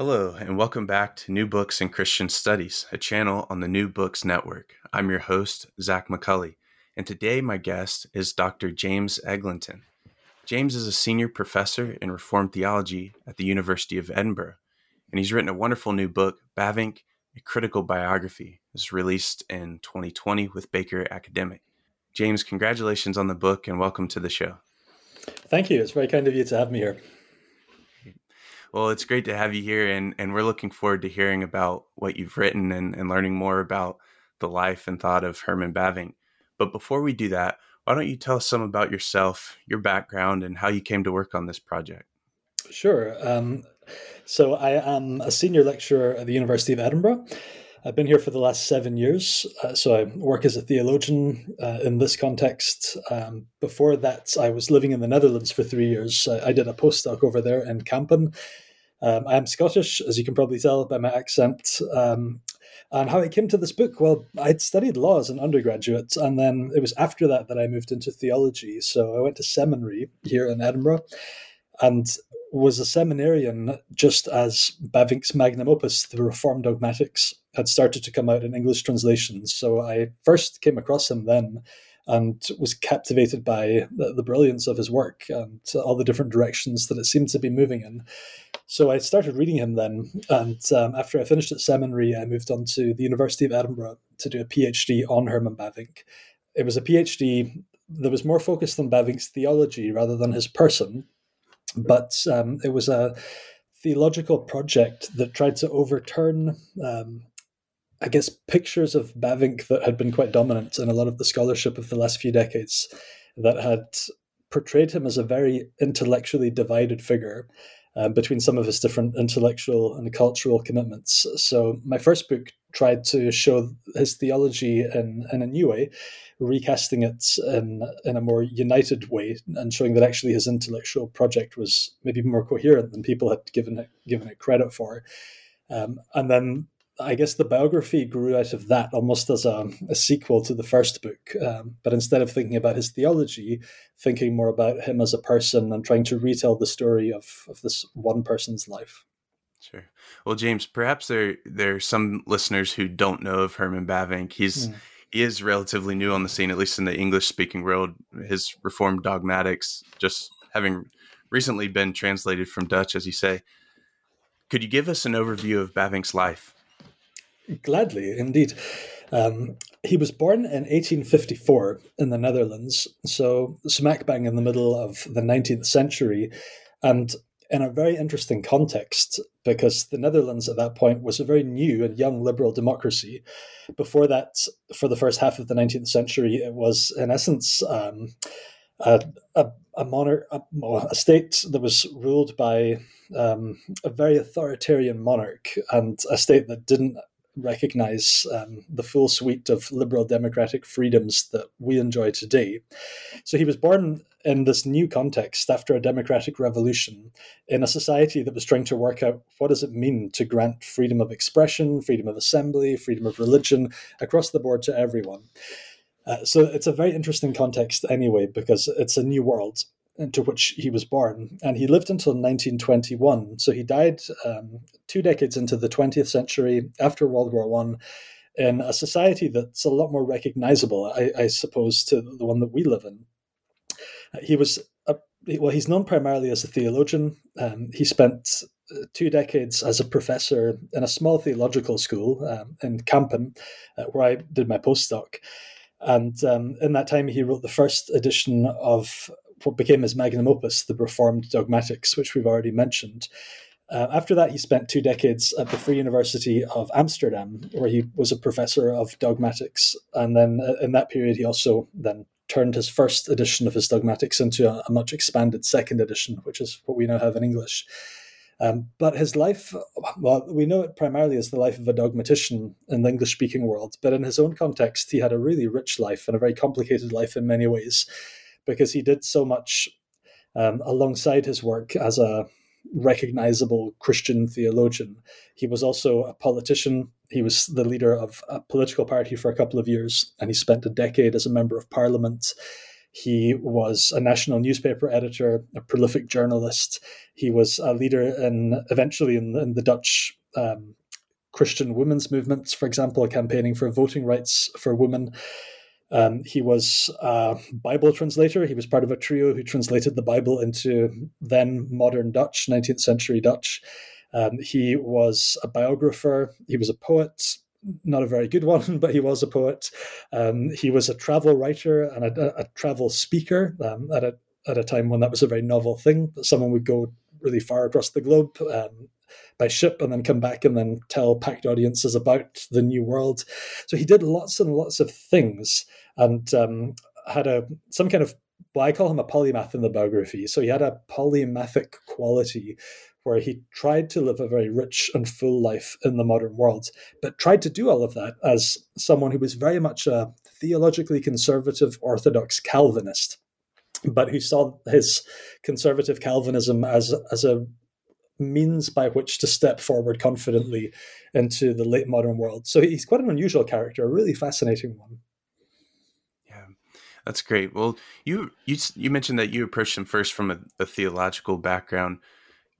Hello, and welcome back to New Books in Christian Studies, a channel on the New Books Network. I'm your host, Zach McCulley, and today my guest is Dr. James Eglinton. James is a senior professor in Reformed theology at the University of Edinburgh, and he's written a wonderful new book, Bavinck, A Critical Biography. It's released in 2020 with Baker Academic. James, congratulations on the book and welcome to the show. Thank you. It's very kind of you to have me here. Well, it's great to have you here, and, and we're looking forward to hearing about what you've written and, and learning more about the life and thought of Herman Bavinck. But before we do that, why don't you tell us some about yourself, your background, and how you came to work on this project? Sure. Um, so, I am a senior lecturer at the University of Edinburgh. I've been here for the last seven years. Uh, so I work as a theologian uh, in this context. Um, before that, I was living in the Netherlands for three years. I, I did a postdoc over there in Kampen. Um, I am Scottish, as you can probably tell by my accent. Um, and how I came to this book, well, I'd studied law as an undergraduate, and then it was after that that I moved into theology. So I went to seminary here in Edinburgh. And was a seminarian just as Bavinck's magnum opus, The Reformed Dogmatics, had started to come out in English translations. So I first came across him then and was captivated by the, the, brilliance of his work and all the different directions that it seemed to be moving in. So I started reading him then. And um, after I finished at seminary, I moved on to the University of Edinburgh to do a PhD on Herman Bavinck. It was a PhD that was more focused on Bavinck's theology rather than his person but um, it was a theological project that tried to overturn, um, I guess, pictures of Bavinck that had been quite dominant in a lot of the scholarship of the last few decades that had portrayed him as a very intellectually divided figure uh, between some of his different intellectual and cultural commitments. So, my first book tried to show his theology in, in a new way, recasting it in, in a more united way and showing that actually his intellectual project was maybe more coherent than people had given it, given it credit for. Um, and then I guess the biography grew out of that almost as a, a sequel to the first book. Um, but instead of thinking about his theology, thinking more about him as a person and trying to retell the story of, of this one person's life. Sure. Well, James, perhaps there there are some listeners who don't know of Herman Bavinck. He's mm. he is relatively new on the scene, at least in the English speaking world. His Reformed dogmatics just having recently been translated from Dutch, as you say. Could you give us an overview of Bavinck's life? Gladly, indeed. Um, he was born in 1854 in the Netherlands, so smack bang in the middle of the 19th century, and in a very interesting context because the Netherlands at that point was a very new and young liberal democracy. Before that, for the first half of the 19th century, it was in essence um, a, a, a monarch, a, a, state that was ruled by um, a very authoritarian monarch and a state that didn't recognize um, the full suite of liberal democratic freedoms that we enjoy today. So he was born in this new context after a democratic revolution in a society that was trying to work out what does it mean to grant freedom of expression, freedom of assembly, freedom of religion across the board to everyone. Uh, so it's a very interesting context anyway because it's a new world into which he was born. And he lived until 1921. So he died um, two decades into the 20th century after World War One in a society that's a lot more recognizable, I, I, suppose, to the one that we live in. He was, a, well, he's known primarily as a theologian. Um, he spent uh, two decades as a professor in a small theological school um, in Kampen, uh, where I did my postdoc. And um, in that time, he wrote the first edition of what became his magnum opus, the Reformed Dogmatics, which we've already mentioned. Uh, after that, he spent two decades at the Free University of Amsterdam, where he was a professor of dogmatics. And then uh, in that period, he also then turned his first edition of his dogmatics into a, a, much expanded second edition, which is what we now have in English. Um, but his life, well, we know it primarily as the life of a dogmatician in the English speaking world, but in his own context, he had a really rich life and a very complicated life in many ways because he did so much um, alongside his work as a recognizable Christian theologian. He was also a politician. He was the leader of a political party for a couple of years, and he spent a decade as a member of parliament. He was a national newspaper editor, a prolific journalist. He was a leader in eventually in, in the Dutch um, Christian women's movements, for example, campaigning for voting rights for women. Um, he was a Bible translator. He was part of a trio who translated the Bible into then modern Dutch, 19th century Dutch. Um, he was a biographer. He was a poet not a very good one, but he was a poet. Um, he was a travel writer and a, a travel speaker um, at a at a time when that was a very novel thing. Someone would go really far across the globe um, by ship and then come back and then tell packed audiences about the new world. So he did lots and lots of things and um, had a some kind of well, I call him a polymath in the biography. So he had a polymathic quality where he tried to live a very rich and full life in the modern world, but tried to do all of that as someone who was very much a theologically conservative Orthodox Calvinist, but who saw his conservative Calvinism as, as a means by which to step forward confidently into the late modern world. So he's quite an unusual character, a really fascinating one. Yeah, that's great. Well, you you you mentioned that you approached him first from a, a theological background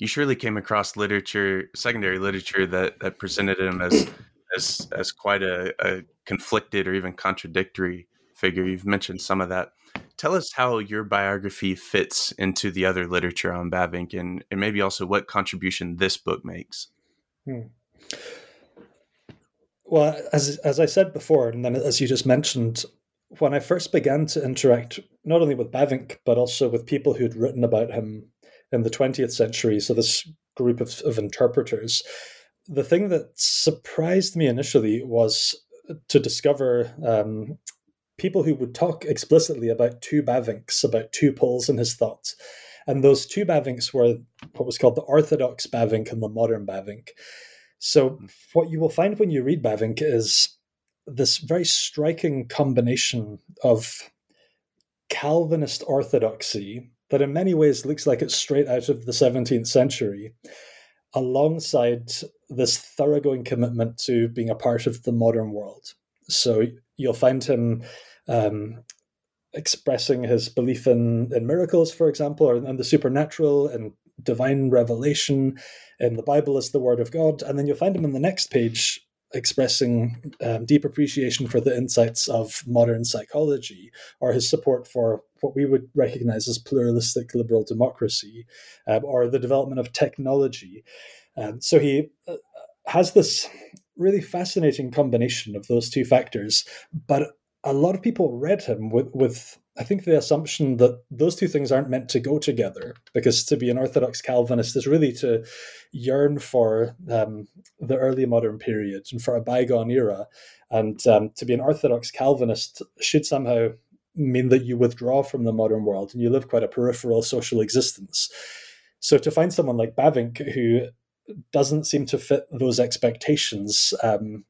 you surely came across literature, secondary literature that that presented him as as as quite a, a conflicted or even contradictory figure. You've mentioned some of that. Tell us how your biography fits into the other literature on Bavinck, and, and maybe also what contribution this book makes. Hmm. Well, as as I said before, and then as you just mentioned, when I first began to interact not only with Bavinck but also with people who'd written about him in the 20th century. So, this group of, of interpreters. The thing that surprised me initially was to discover um, people who would talk explicitly about two Bavincks, about two poles in his thought. And those two Bavincks were what was called the Orthodox Bavinck and the modern Bavinck. So, what you will find when you read Bavinck is this very striking combination of Calvinist orthodoxy that in many ways looks like it's straight out of the 17th century, alongside this thoroughgoing commitment to being a part of the modern world. So you'll find him um, expressing his belief in, in miracles, for example, or in the supernatural and divine revelation, in the Bible as the Word of God. And then you'll find him in the next page expressing um, deep appreciation for the insights of modern psychology or his support for what we would recognize as pluralistic liberal democracy um, or the development of technology. Um, so he uh, has this really fascinating combination of those two factors, but a lot of people read him with, with I think the assumption that those two things aren't meant to go together, because to be an Orthodox Calvinist is really to yearn for um, the early modern period and for a bygone era. And um, to be an Orthodox Calvinist should somehow mean that you withdraw from the modern world and you live quite a peripheral social existence. So to find someone like Bavinck who doesn't seem to fit those expectations, um,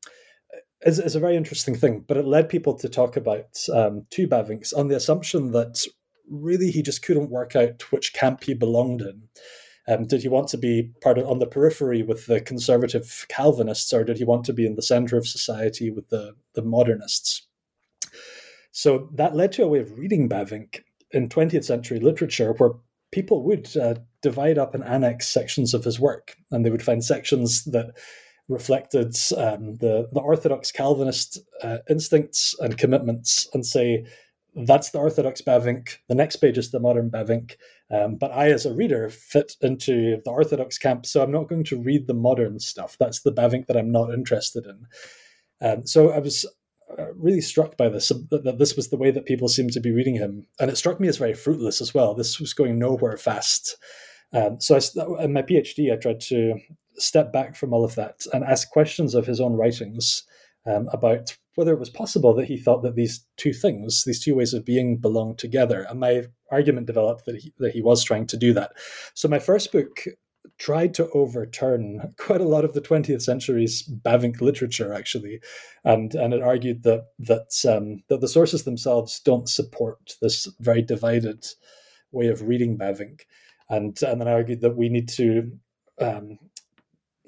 is, is a very interesting thing, but it led people to talk about um, two Bavincks on the assumption that really he just couldn't work out which camp he belonged in. Um, did he want to be part of on the periphery with the conservative Calvinists, or did he want to be in the center of society with the, the modernists? So that led to a way of reading Bavinck in 20th century literature where people would uh, divide up and annex sections of his work, and they would find sections that reflected um, the, the Orthodox Calvinist uh, instincts and commitments and say, that's the Orthodox Bavinck. The next page is the modern Bavinck. Um, but I, as a reader, fit into the Orthodox camp, so I'm not going to read the modern stuff. That's the Bavinck that I'm not interested in. Um, so I was uh, really struck by this, that, that, this was the way that people seemed to be reading him. And it struck me as very fruitless as well. This was going nowhere fast. Um, so I, in my PhD, I tried to step back from all of that and ask questions of his own writings um, about whether it was possible that he thought that these two things, these two ways of being, belonged together. And my argument developed that he, that he was trying to do that. So my first book tried to overturn quite a lot of the 20th century's Bavinck literature, actually, and and it argued that that um, that the sources themselves don't support this very divided way of reading Bavinck, and and then I argued that we need to um,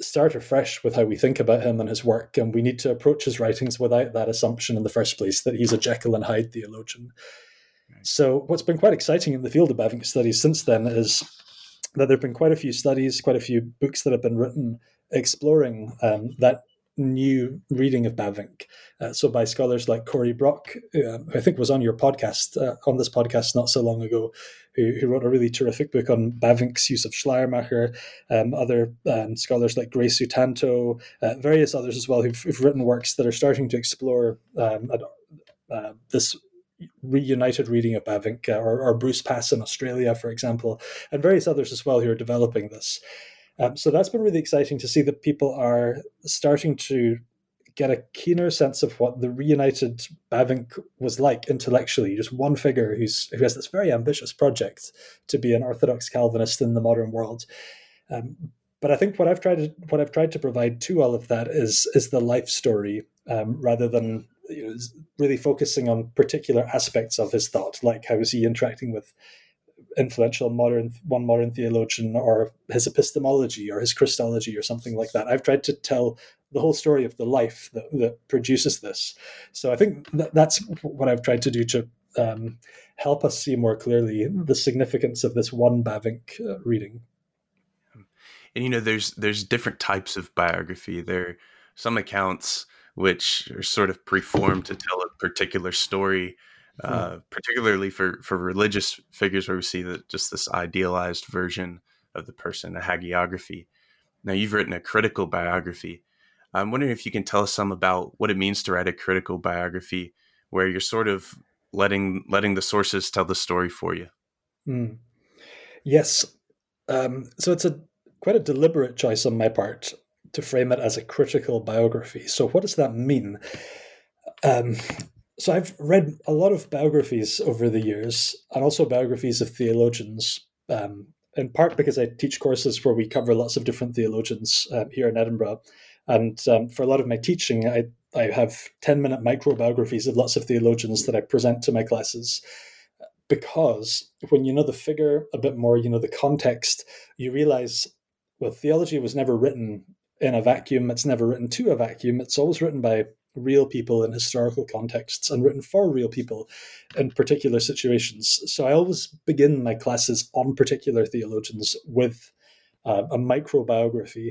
start afresh with how we think about him and his work, and we need to approach his writings without that assumption in the first place that he's a Jekyll and Hyde theologian. So, what's been quite exciting in the field of Bavinck studies since then is that there have been quite a few studies, quite a few books that have been written exploring um, that new reading of Bavinck. Uh, so by scholars like Cory Brock, uh, who I think was on your podcast, uh, on this podcast not so long ago, who, who, wrote a really terrific book on Bavinck's use of Schleiermacher, um, other um, scholars like Grace Sutanto, uh, various others as well who've, who've, written works that are starting to explore um, uh, this reunited reading of Bavinck, uh, or, or, Bruce Pass in Australia, for example, and various others as well who are developing this. Um, so that's been really exciting to see that people are starting to get a keener sense of what the reunited Bavinck was like intellectually. Just one figure who's who has this very ambitious project to be an Orthodox Calvinist in the modern world. Um, but I think what I've tried to what I've tried to provide to all of that is is the life story um, rather than you know, really focusing on particular aspects of his thought, like how is he interacting with influential modern one modern theologian or his epistemology or his Christology or something like that. I've tried to tell the whole story of the life that, that produces this. So I think that, that's what I've tried to do to um, help us see more clearly the significance of this one Bavinck uh, reading. And you know, there's there's different types of biography. There, are some accounts which are sort of preformed to tell a particular story. Uh, particularly for, for religious figures where we see that just this idealized version of the person, a hagiography. Now, you've written a critical biography. I'm wondering if you can tell us some about what it means to write a critical biography, where you're sort of letting letting the sources tell the story for you. Mm. Yes, um, so it's a quite a deliberate choice on my part to frame it as a critical biography. So, what does that mean? Um, so, I've read a lot of biographies over the years, and also biographies of theologians. Um, in part because I teach courses where we cover lots of different theologians uh, here in Edinburgh, and um, for a lot of my teaching, I I have ten minute micro biographies of lots of theologians that I present to my classes because when you know the figure a bit more, you know the context, you realize well, theology was never written in a vacuum. It's never written to a vacuum. It's always written by real people in historical contexts and written for real people in particular situations. So I always begin my classes on particular theologians with uh, a microbiography.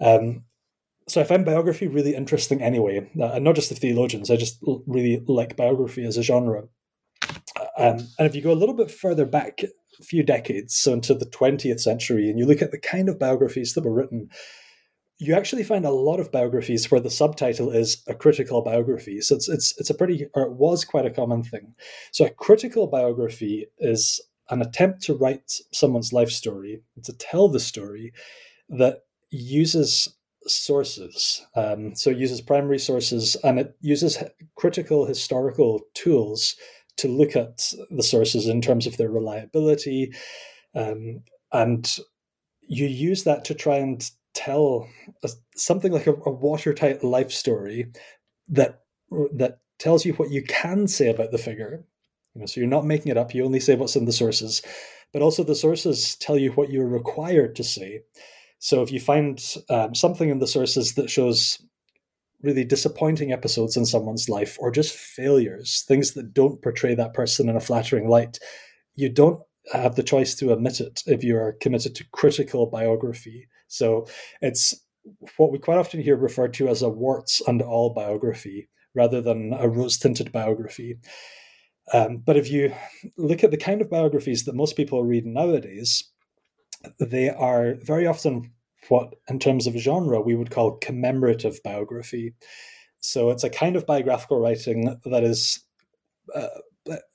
Um, so I find biography really interesting anyway, uh, and not just the theologians. I just really like biography as a genre. Um, and if you go a little bit further back, a few decades, so into the 20th century, and you look at the kind of biographies that were written, you actually find a lot of biographies where the subtitle is a critical biography. So it's it's it's a pretty or it was quite a common thing. So a critical biography is an attempt to write someone's life story, to tell the story that uses sources. Um, so it uses primary sources and it uses critical historical tools to look at the sources in terms of their reliability. Um, and you use that to try and tell a, something like a, a watertight life story that that tells you what you can say about the figure. You know, so you're not making it up. You only say what's in the sources, but also the sources tell you what you're required to say. So if you find um, something in the sources that shows really disappointing episodes in someone's life or just failures, things that don't portray that person in a flattering light, you don't have the choice to omit it if you are committed to critical biography. So it's what we quite often hear referred to as a warts and all biography rather than a rose tinted biography. Um, but if you look at the kind of biographies that most people read nowadays, they are very often what, in terms of genre, we would call commemorative biography. So it's a kind of biographical writing that is uh,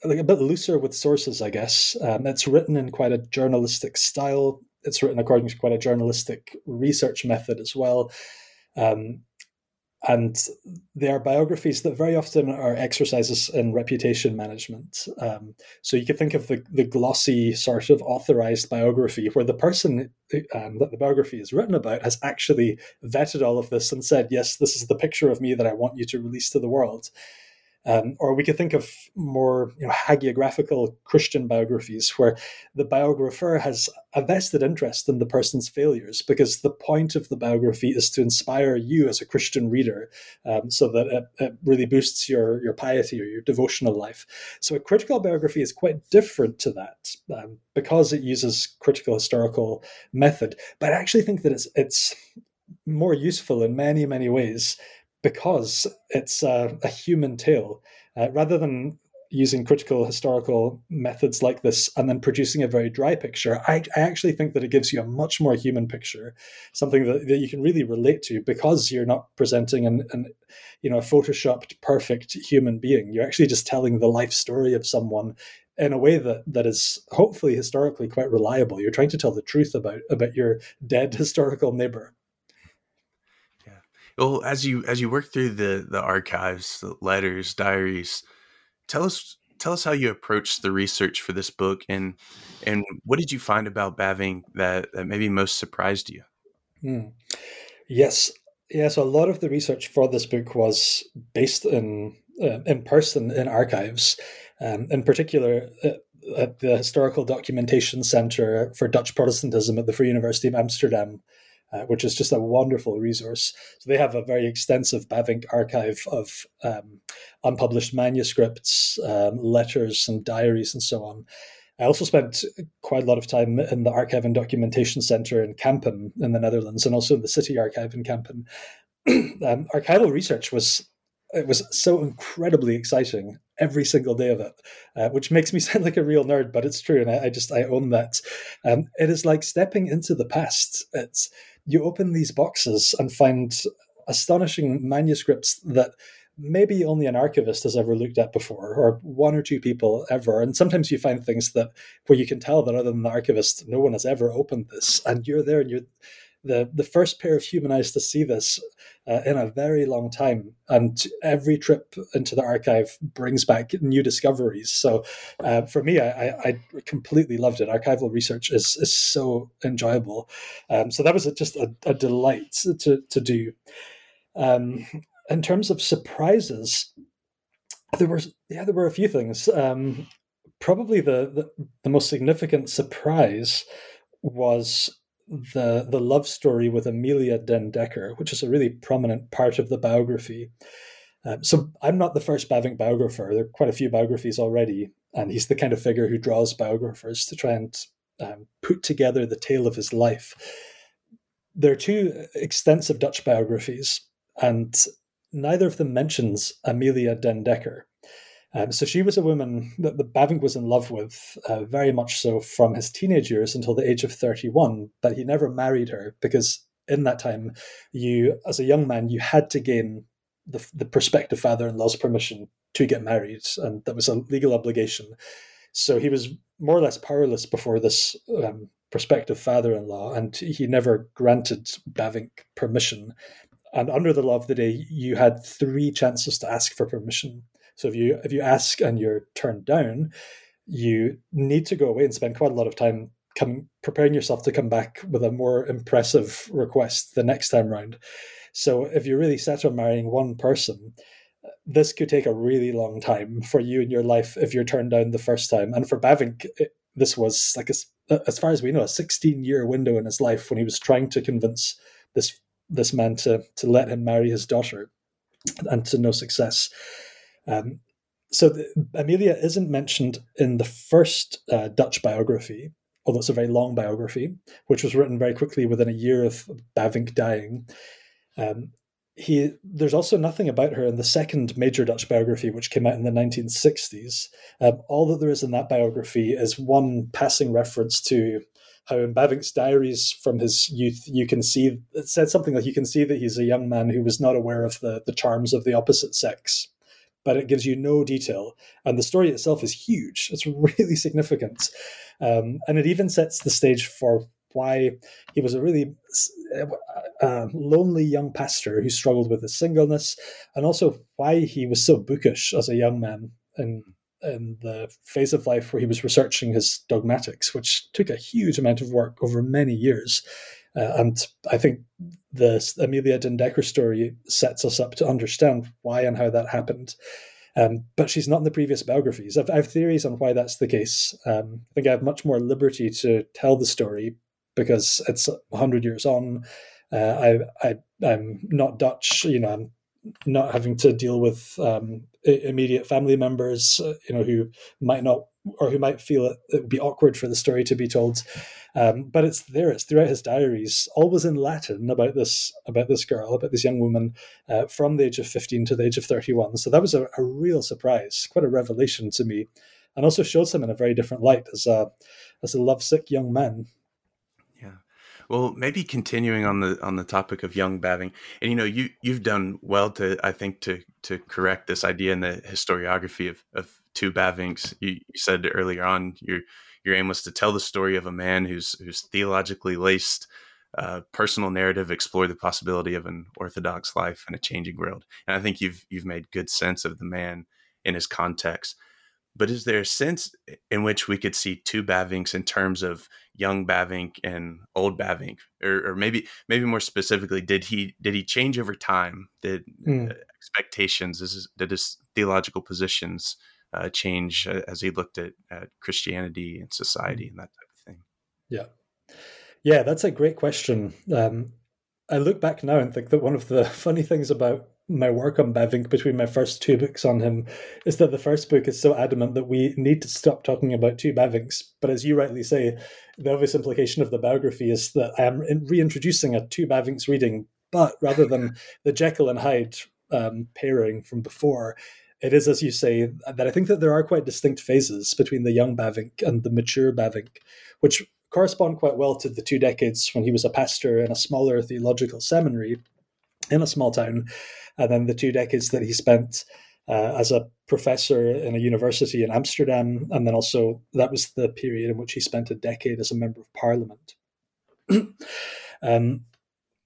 like a bit looser with sources, I guess. Um, it's written in quite a journalistic style. It's written according to quite a journalistic research method as well. Um, and they are biographies that very often are exercises in reputation management. Um, so you could think of the, the glossy sort of authorized biography where the person um, that the biography is written about has actually vetted all of this and said, yes, this is the picture of me that I want you to release to the world. Um, or we could think of more you know, hagiographical Christian biographies where the biographer has a vested interest in the person's failures because the point of the biography is to inspire you as a Christian reader um, so that it, it, really boosts your, your piety or your devotional life. So a critical biography is quite different to that um, because it uses critical historical method. But I actually think that it's, it's more useful in many, many ways because it's a, a human tale. Uh, rather than using critical historical methods like this and then producing a very dry picture, I, I, actually think that it gives you a much more human picture, something that, that you can really relate to because you're not presenting an, an you know a photoshopped perfect human being. You're actually just telling the life story of someone in a way that, that is hopefully historically quite reliable. You're trying to tell the truth about about your dead historical neighbor. Well, as you as you work through the the archives, the letters, diaries, tell us tell us how you approached the research for this book, and and what did you find about Bavinck that that maybe most surprised you? Hmm. Yes, yeah. So a lot of the research for this book was based in uh, in person in archives, um, in particular. Uh, at the Historical Documentation Center for Dutch Protestantism at the Free University of Amsterdam, uh, which is just a wonderful resource. So they have a very extensive Bavinck archive of um, unpublished manuscripts, um, letters, and diaries, and so on. I also spent quite a lot of time in the Archive and Documentation Center in Kampen in the Netherlands, and also in the City Archive in Kampen. um, archival research was it was so incredibly exciting every single day of it, uh, which makes me sound like a real nerd, but it's true, and I, I just I own that. Um, it is like stepping into the past. It's you open these boxes and find astonishing manuscripts that maybe only an archivist has ever looked at before, or one or two people ever. And sometimes you find things that where you can tell that other than the archivist, no one has ever opened this, and you're there and you're the the first pair of human eyes to see this uh, in a very long time. And every trip into the archive brings back new discoveries. So uh, for me, I, I, completely loved it. Archival research is is so enjoyable. Um, so that was just a, a delight to to do. Um, in terms of surprises, there were yeah there were a few things. Um, probably the, the the most significant surprise was the the love story with Amelia Den Dekker, which is a really prominent part of the biography. Um, so I'm not the first Bavinck biographer. There are quite a few biographies already, and he's the kind of figure who draws biographers to try and um, put together the tale of his life. There are two extensive Dutch biographies, and neither of them mentions Amelia Den Dekker. Um, so she was a woman that the Bavinck was in love with, uh, very much so from his teenage years until the age of 31, but he never married her because in that time, you, as a young man, you had to gain the, the prospective father-in-law's permission to get married, and that was a legal obligation. So he was more or less powerless before this um, prospective father-in-law, and he never granted Bavinck permission. And under the law of the day, you had three chances to ask for permission so if you if you ask and you're turned down, you need to go away and spend quite a lot of time come preparing yourself to come back with a more impressive request the next time round. So if you're really set on marrying one person, this could take a really long time for you in your life if you're turned down the first time. And for Bavinck, it, this was like a, as far as we know, a 16 year window in his life when he was trying to convince this this man to to let him marry his daughter, and to no success. Um, so the, Amelia isn't mentioned in the first uh, Dutch biography, although it's a very long biography, which was written very quickly within a year of Bavinck dying. Um, he there's also nothing about her in the second major Dutch biography, which came out in the 1960s. Um, all that there is in that biography is one passing reference to how in Bavinck's diaries from his youth, you can see it said something like you can see that he's a young man who was not aware of the the charms of the opposite sex but it gives you no detail. And the story itself is huge. It's really significant. Um, and it even sets the stage for why he was a really uh, lonely young pastor who struggled with his singleness, and also why he was so bookish as a young man in, in the phase of life where he was researching his dogmatics, which took a huge amount of work over many years. Uh, and I think the Amelia Den Dekker story sets us up to understand why and how that happened. Um, but she's not in the previous biographies. I've, I have theories on why that's the case. Um, I think I have much more liberty to tell the story because it's 100 years on. Uh, I, I, I'm not Dutch, you know, I'm not having to deal with um, immediate family members, uh, you know, who might not or who might feel it, it would be awkward for the story to be told. Um, but it's there. It's throughout his diaries, always in Latin about this about this girl, about this young woman uh, from the age of fifteen to the age of thirty-one. So that was a, a, real surprise, quite a revelation to me, and also shows him in a very different light as a as a lovesick young man. Yeah. Well, maybe continuing on the on the topic of young Bavinck, and you know, you you've done well to I think to to correct this idea in the historiography of of two Bavincks. You, you said earlier on your your aim was to tell the story of a man who's who's theologically laced uh, personal narrative, explore the possibility of an orthodox life in a changing world. And I think you've you've made good sense of the man in his context. But is there a sense in which we could see two Bavincks in terms of young Bavinck and old Bavinck, or, or maybe maybe more specifically, did he did he change over time? Did mm. uh, expectations? Is, did his theological positions uh, change uh, as he looked at, at Christianity and society and that type of thing? Yeah. Yeah, that's a great question. Um, I look back now and think that one of the funny things about my work on Bavinck between my first two books on him is that the first book is so adamant that we need to stop talking about two Bavincks. But as you rightly say, the obvious implication of the biography is that I am reintroducing a two Bavincks reading, but rather than the Jekyll and Hyde um, pairing from before, it is, as you say, that I think that there are quite distinct phases between the young Bavinck and the mature Bavinck, which correspond quite well to the two decades when he was a pastor in a smaller theological seminary in a small town, and then the two decades that he spent uh, as a professor in a university in Amsterdam, and then also that was the period in which he spent a decade as a member of parliament. um,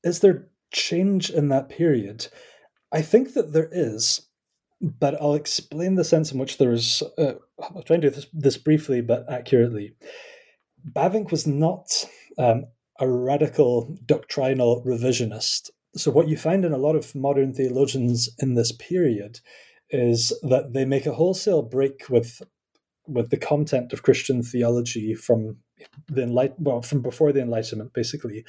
is there change in that period? I think that there is, but I'll explain the sense in which there is. Uh, I'll try and do this, this briefly but accurately. Bavinck was not um, a radical doctrinal revisionist. So, what you find in a lot of modern theologians in this period is that they make a wholesale break with with the content of Christian theology from the enlight well from before the Enlightenment, basically,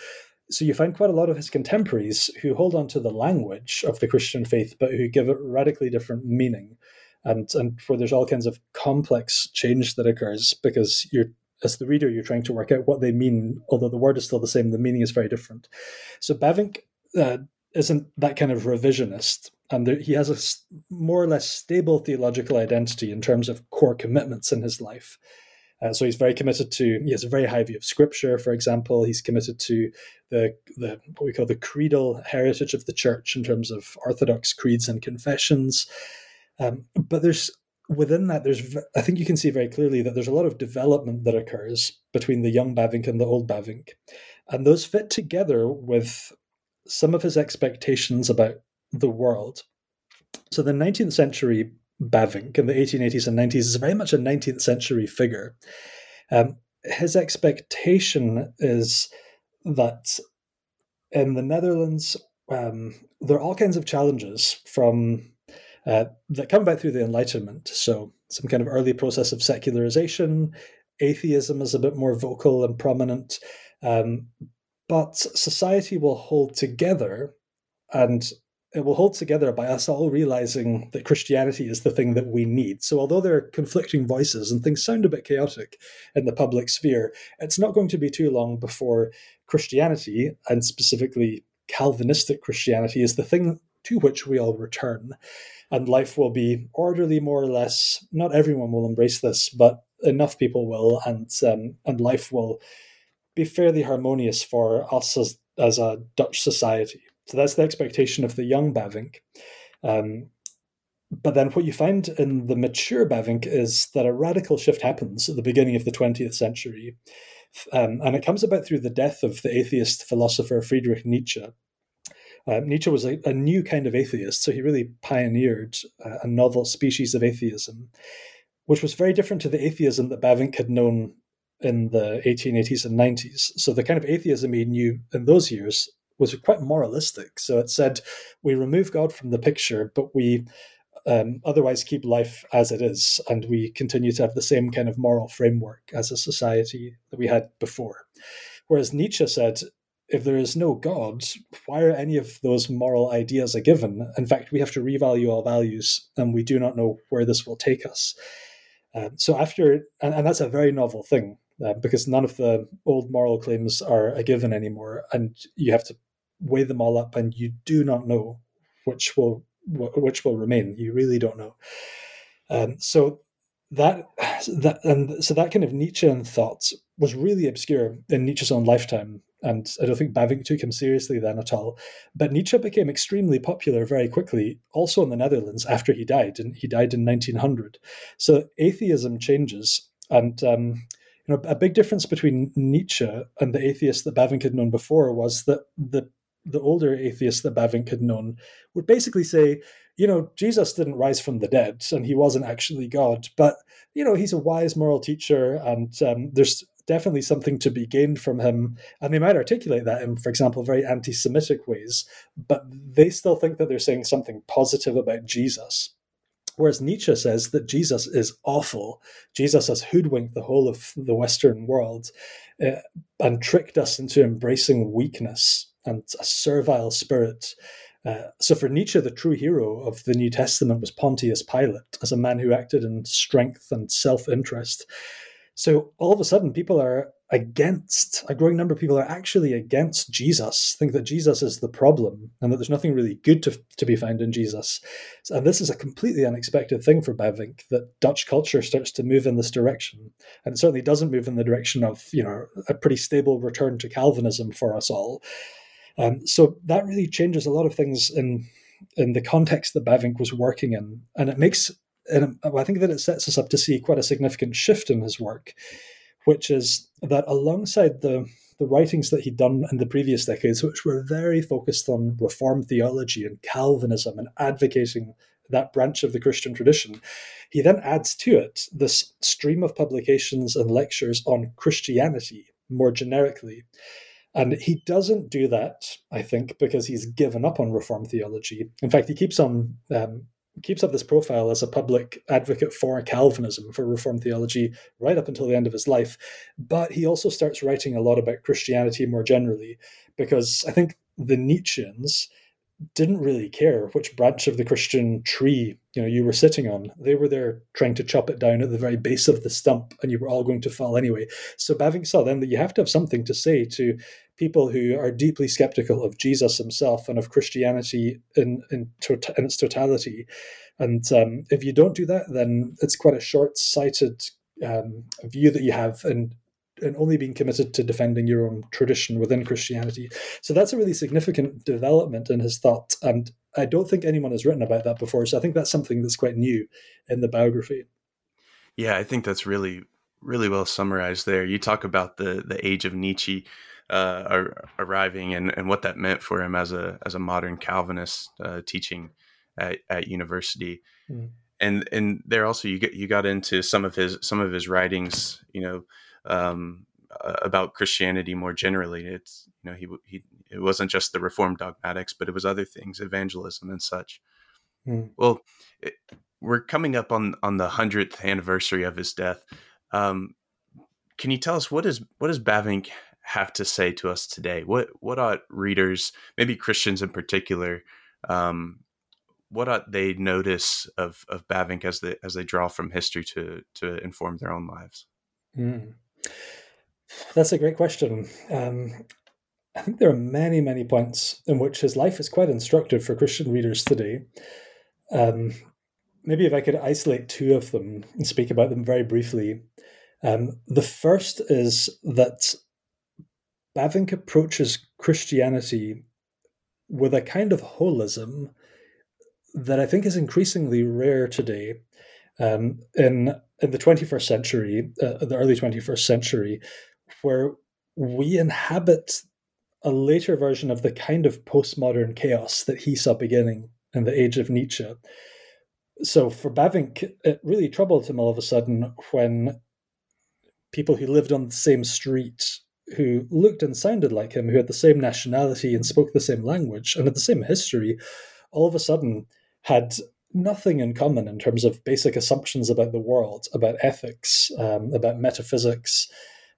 so you find quite a lot of his contemporaries who hold on to the language of the Christian faith, but who give it radically different meaning, and and where there's all kinds of complex change that occurs because you're as the reader you're trying to work out what they mean, although the word is still the same, the meaning is very different. So Bavinck uh, isn't that kind of revisionist, and there, he has a more or less stable theological identity in terms of core commitments in his life. Uh, so he's very committed to. He has a very high view of scripture. For example, he's committed to the the what we call the creedal heritage of the church in terms of orthodox creeds and confessions. Um, but there's within that, there's I think you can see very clearly that there's a lot of development that occurs between the young Bavinck and the old Bavinck, and those fit together with some of his expectations about the world. So the 19th century Bavinck in the 1880s and 90s is very much a 19th century figure. Um, his expectation is that in the Netherlands, um, there are all kinds of challenges from uh, that come about through the Enlightenment. So, some kind of early process of secularization, atheism is a bit more vocal and prominent, um, but society will hold together and it will hold together by us all realizing that Christianity is the thing that we need. So, although there are conflicting voices and things sound a bit chaotic in the public sphere, it's not going to be too long before Christianity, and specifically Calvinistic Christianity, is the thing to which we all return. And life will be orderly, more or less. Not everyone will embrace this, but enough people will, and um, and life will be fairly harmonious for us as, as a Dutch society. So that's the expectation of the young Bavinck. Um, but then what you find in the mature Bavinck is that a radical shift happens at the beginning of the 20th century. Um, and it comes about through the death of the atheist philosopher Friedrich Nietzsche. Uh, Nietzsche was a, a, new kind of atheist, so he really pioneered uh, a novel species of atheism, which was very different to the atheism that Bavinck had known in the 1880s and 90s. So the kind of atheism he knew in those years was quite moralistic. So it said, we remove God from the picture, but we um, otherwise keep life as it is, and we continue to have the same kind of moral framework as a society that we had before. Whereas Nietzsche said, if there is no God, why are any of those moral ideas a given? In fact, we have to revalue our values, and we do not know where this will take us. Um, so after, and, and, that's a very novel thing uh, because none of the old moral claims are a given anymore, and you have to weigh them all up, and you do not know which will which will remain. You really don't know. Um, so that that and so that kind of Nietzschean thoughts was really obscure in Nietzsche's own lifetime, and I don't think Bavinck took him seriously then at all. But Nietzsche became extremely popular very quickly, also in the Netherlands after he died, and he died in 1900. So atheism changes, and um, you know a big difference between Nietzsche and the atheists that Bavinck had known before was that the the older atheists that Bavinck had known would basically say, you know, Jesus didn't rise from the dead and he wasn't actually God, but, you know, he's a wise moral teacher and um, there's definitely something to be gained from him. And they might articulate that in, for example, very anti Semitic ways, but they still think that they're saying something positive about Jesus. Whereas Nietzsche says that Jesus is awful. Jesus has hoodwinked the whole of the Western world uh, and tricked us into embracing weakness and a servile spirit. Uh, so for Nietzsche, the true hero of the New Testament was Pontius Pilate, as a man who acted in strength and self interest. So all of a sudden, people are against, a growing number of people are actually against Jesus, think that Jesus is the problem and that there's nothing really good to, to be found in Jesus. And this is a completely unexpected thing for Bavinck, that Dutch culture starts to move in this direction. And it certainly doesn't move in the direction of, you know, a pretty stable return to Calvinism for us all. Um, so that really changes a lot of things in in the context that Bavinck was working in, and it makes. And I think that it sets us up to see quite a significant shift in his work, which is that alongside the the writings that he'd done in the previous decades, which were very focused on reform theology and Calvinism and advocating that branch of the Christian tradition, he then adds to it this stream of publications and lectures on Christianity more generically. And he doesn't do that, I think, because he's given up on Reformed theology. In fact, he keeps on um, keeps up this profile as a public advocate for Calvinism, for Reformed theology, right up until the end of his life. But he also starts writing a lot about Christianity more generally, because I think the Nietzscheans didn't really care which branch of the Christian tree you know you were sitting on. They were there trying to chop it down at the very base of the stump, and you were all going to fall anyway. So Bavinck saw then that you have to have something to say to people who are deeply skeptical of Jesus himself and of Christianity in in, to- in its totality. And um, if you don't do that, then it's quite a short-sighted um, view that you have, and and only being committed to defending your own tradition within Christianity. So that's a really significant development in his thought. And I don't think anyone has written about that before. So I think that's something that's quite new in the biography. Yeah, I think that's really, really well summarized there. You talk about the the age of Nietzsche uh, arriving and, and what that meant for him as a as a modern Calvinist uh, teaching at, at university. Mm. And and there also you get you got into some of his some of his writings, you know, um, uh, about Christianity more generally. It's you know he he it wasn't just the Reformed dogmatics, but it was other things, evangelism and such. Mm. Well, it, we're coming up on on the hundredth anniversary of his death. Um, can you tell us what is what does Bavinck have to say to us today? What what ought readers, maybe Christians in particular, um, what ought they notice of of Bavinck as they as they draw from history to to inform their own lives? Mm. That's a great question. Um, I think there are many, many points in which his life is quite instructive for Christian readers today. Um, maybe if I could isolate two of them and speak about them very briefly. Um, the first is that Bavinck approaches Christianity with a kind of holism that I think is increasingly rare today. Um, in in the 21st century, uh, the early 21st century, where we inhabit a later version of the kind of postmodern chaos that he saw beginning in the age of Nietzsche. So for Bavinck, it really troubled him all of a sudden when people who lived on the same street, who looked and sounded like him, who had the same nationality and spoke the same language and had the same history, all of a sudden had nothing in common in terms of basic assumptions about the world, about ethics, um, about metaphysics,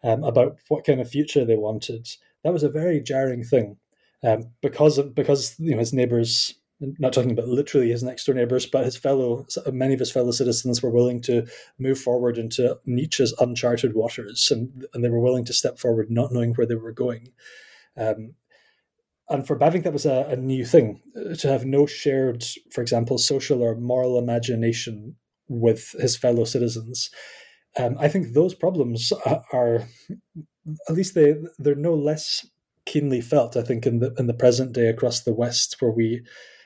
um, about what kind of future they wanted. That was a very jarring thing um, because of, because you know his neighbors not talking about literally his next door neighbors, but his fellow, many of his fellow citizens were willing to move forward into Nietzsche's uncharted waters, and, and they were willing to step forward, not knowing where they were going. Um, and for Bavinck, that was a, a, new thing to have no shared, for example, social or moral imagination with his fellow citizens. Um, I think those problems are, at least they they're no less keenly felt. I think in the in the present day across the West, where we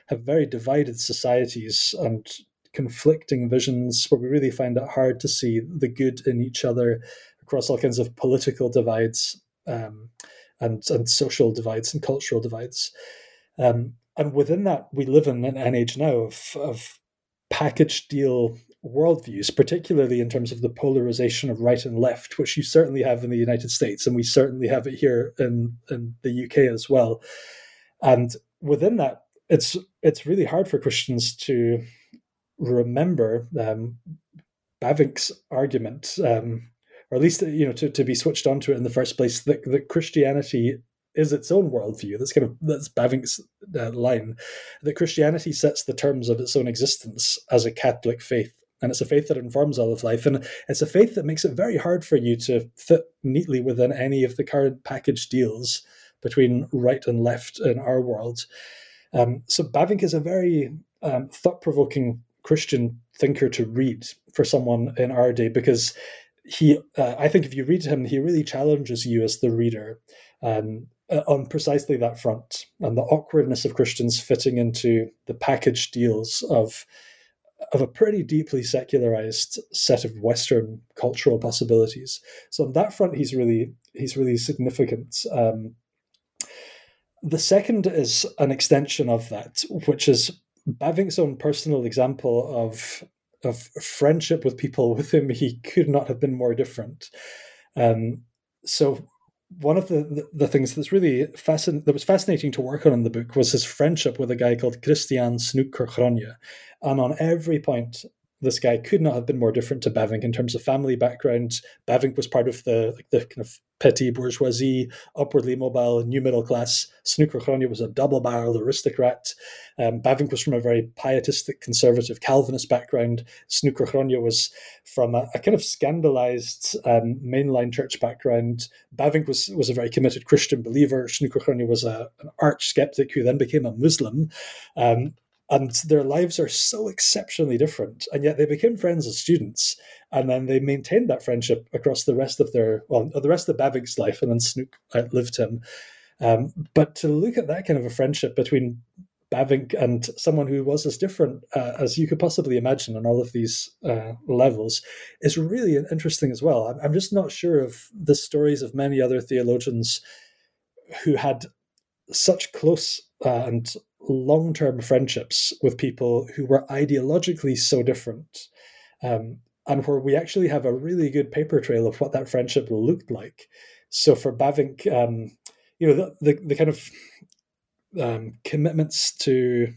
have very divided societies and conflicting visions where we really find it hard to see the good in each other across all kinds of political divides um, and, and social divides and cultural divides. Um, and within that, we live in an age now of, of package deal worldviews, particularly in terms of the polarization of right and left, which you certainly have in the United States, and we certainly have it here in, in the UK as well. And within that, it's it's really hard for Christians to remember um, Bavinck's argument, um, or at least you know to, to be switched onto it in the first place. That, that Christianity is its own worldview. That's kind of that's Bavinck's uh, line. That Christianity sets the terms of its own existence as a Catholic faith, and it's a faith that informs all of life, and it's a faith that makes it very hard for you to fit neatly within any of the current package deals between right and left in our world. Um, so Bavinck is a very um, thought-provoking Christian thinker to read for someone in our day because he, uh, I think, if you read him, he really challenges you as the reader um, uh, on precisely that front and the awkwardness of Christians fitting into the package deals of of a pretty deeply secularized set of Western cultural possibilities. So on that front, he's really he's really significant. Um, the second is an extension of that, which is Bavinck's own personal example of of friendship with people with whom he could not have been more different. Um, so one of the, the, the, things that's really fascinating that was fascinating to work on in the book was his friendship with a guy called Christian Snouck And on every point this guy could not have been more different to Bavinck in terms of family background. Bavinck was part of the like the kind of petty bourgeoisie, upwardly mobile, new middle class. Snouck was a double-barreled aristocrat. Um, Bavinck was from a very pietistic, conservative Calvinist background. Snouck was from a, a, kind of scandalized um, mainline church background. Bavinck was was a very committed Christian believer. Snouck was a, an arch skeptic who then became a Muslim. Um, and their lives are so exceptionally different and yet they became friends as students and then they maintained that friendship across the rest of their well the rest of Bavinck's life and then Snouck outlived him um, but to look at that kind of a friendship between Bavinck and someone who was as different uh, as you could possibly imagine on all of these uh, levels is really interesting as well. I'm, I'm just not sure of the stories of many other theologians who had such close uh, and long term friendships with people who were ideologically so different, um, and where we actually have a really good paper trail of what that friendship looked like. So for Bavinck, um, you know, the, the, the kind of um, commitments to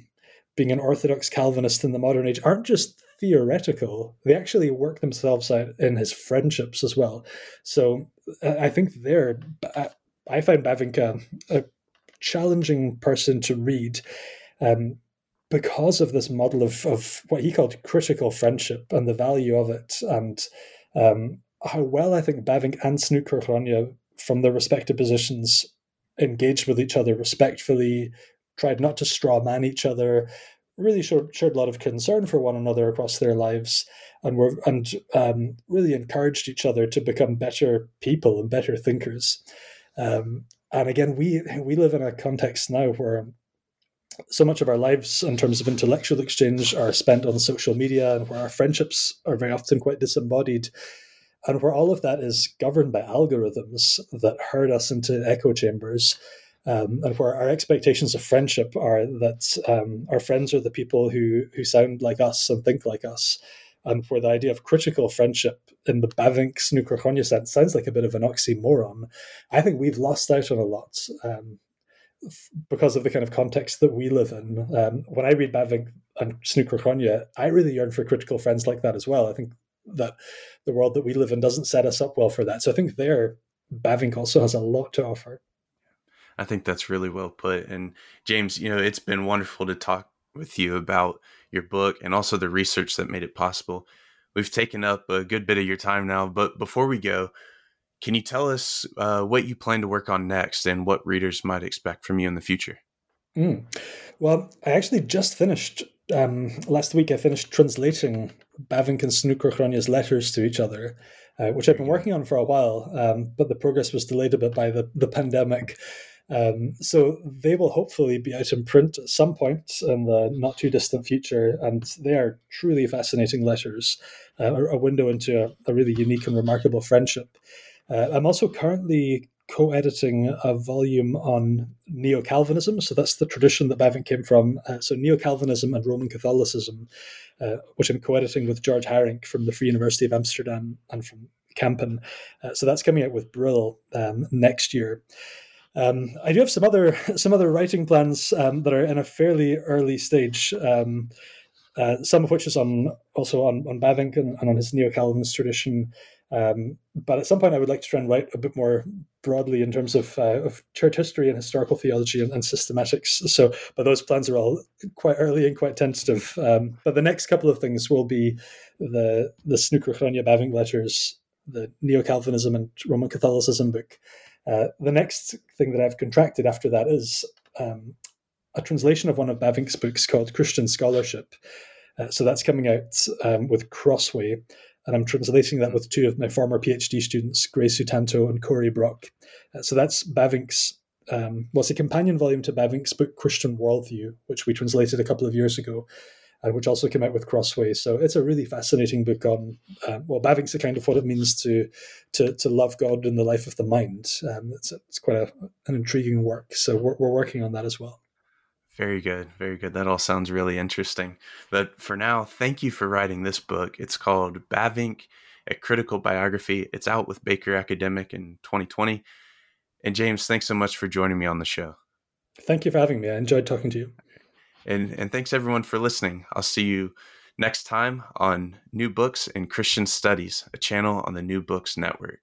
being an Orthodox Calvinist in the modern age aren't just theoretical, they actually work themselves out in his friendships as well. So I think there, I find Bavinck a, a challenging person to read um, because of this model of, of what he called critical friendship and the value of it, and um, how well I think Bavinck and Snouck from their respective positions, engaged with each other respectfully, tried not to straw man each other, really showed, showed a lot of concern for one another across their lives, and were and um, really encouraged each other to become better people and better thinkers. Um, and again, we we live in a context now where so much of our lives, in terms of intellectual exchange, are spent on social media, and where our friendships are very often quite disembodied. and where all of that is governed by algorithms that herd us into echo chambers. Um, and where our expectations of friendship are that um, our friends are the people who who sound like us and think like us, and where the idea of critical friendship in the Bavinck Snouck Hurgronje sense sounds like a bit of an oxymoron. I think we've lost out on a lot um, because of the kind of context that we live in. Um, when I read Bavinck and Snouck Hurgronje, I really yearn for critical friends like that as well. I think that the world that we live in doesn't set us up well for that. So I think there, Bavinck also has a lot to offer. I think that's really well put. And James, you know, it's been wonderful to talk with you about your book and also the research that made it possible. We've taken up a good bit of your time now, but before we go, can you tell us uh, what you plan to work on next and what readers might expect from you in the future? Mm. Well, I actually just finished um, last week. I finished translating Bavinck and Snouck Hurgronje's letters to each other, uh, which I've been working on for a while, um, but the progress was delayed a bit by the, the pandemic. Um, so they will hopefully be out in print at some point in the not too distant future, and they are truly fascinating letters, uh, a, window into a, a, really unique and remarkable friendship. Uh, I'm also currently co-editing a volume on neo-Calvinism, so that's the tradition that Bavinck came from. Uh, so neo-Calvinism and Roman Catholicism, uh, which I'm co-editing with George Harinck from the Free University of Amsterdam and from Kampen. Uh, so that's coming out with Brill um, next year. Um, I do have some other some other writing plans um, that are in a fairly early stage. Um, uh, some of which is on also on on Bavinck and, and on his neo Calvinist tradition. Um, but at some point, I would like to try and write a bit more broadly in terms of, uh, of church history and historical theology and, and, systematics. So, but those plans are all quite early and quite tentative. Um, but the next couple of things will be the the Snouck Hurgronje Bavinck letters, the Neo Calvinism and Roman Catholicism book, uh, the next thing that I've contracted after that is um, a translation of one of Bavinck's books called Christian Scholarship. Uh, so that's coming out um, with Crossway, and I'm translating that with two of my former PhD students, Grace Sutanto and Cory Brock. Uh, so that's Bavinck's, um, well, it's a companion volume to Bavinck's book Christian Worldview, which we translated a couple of years ago and which also came out with Crossway. So it's a really fascinating book on uh, well, Bavinck's account of what it means to to to love God in the life of the mind. Um, it's it's quite a, an intriguing work. So we're, we're working on that as well. Very good, very good. That all sounds really interesting. But for now, thank you for writing this book. It's called Bavinck, a critical biography. It's out with Baker Academic in 2020. And James, thanks so much for joining me on the show. Thank you for having me. I enjoyed talking to you. And, and thanks everyone for listening. I'll see you next time on New Books and Christian Studies, a channel on the New Books Network.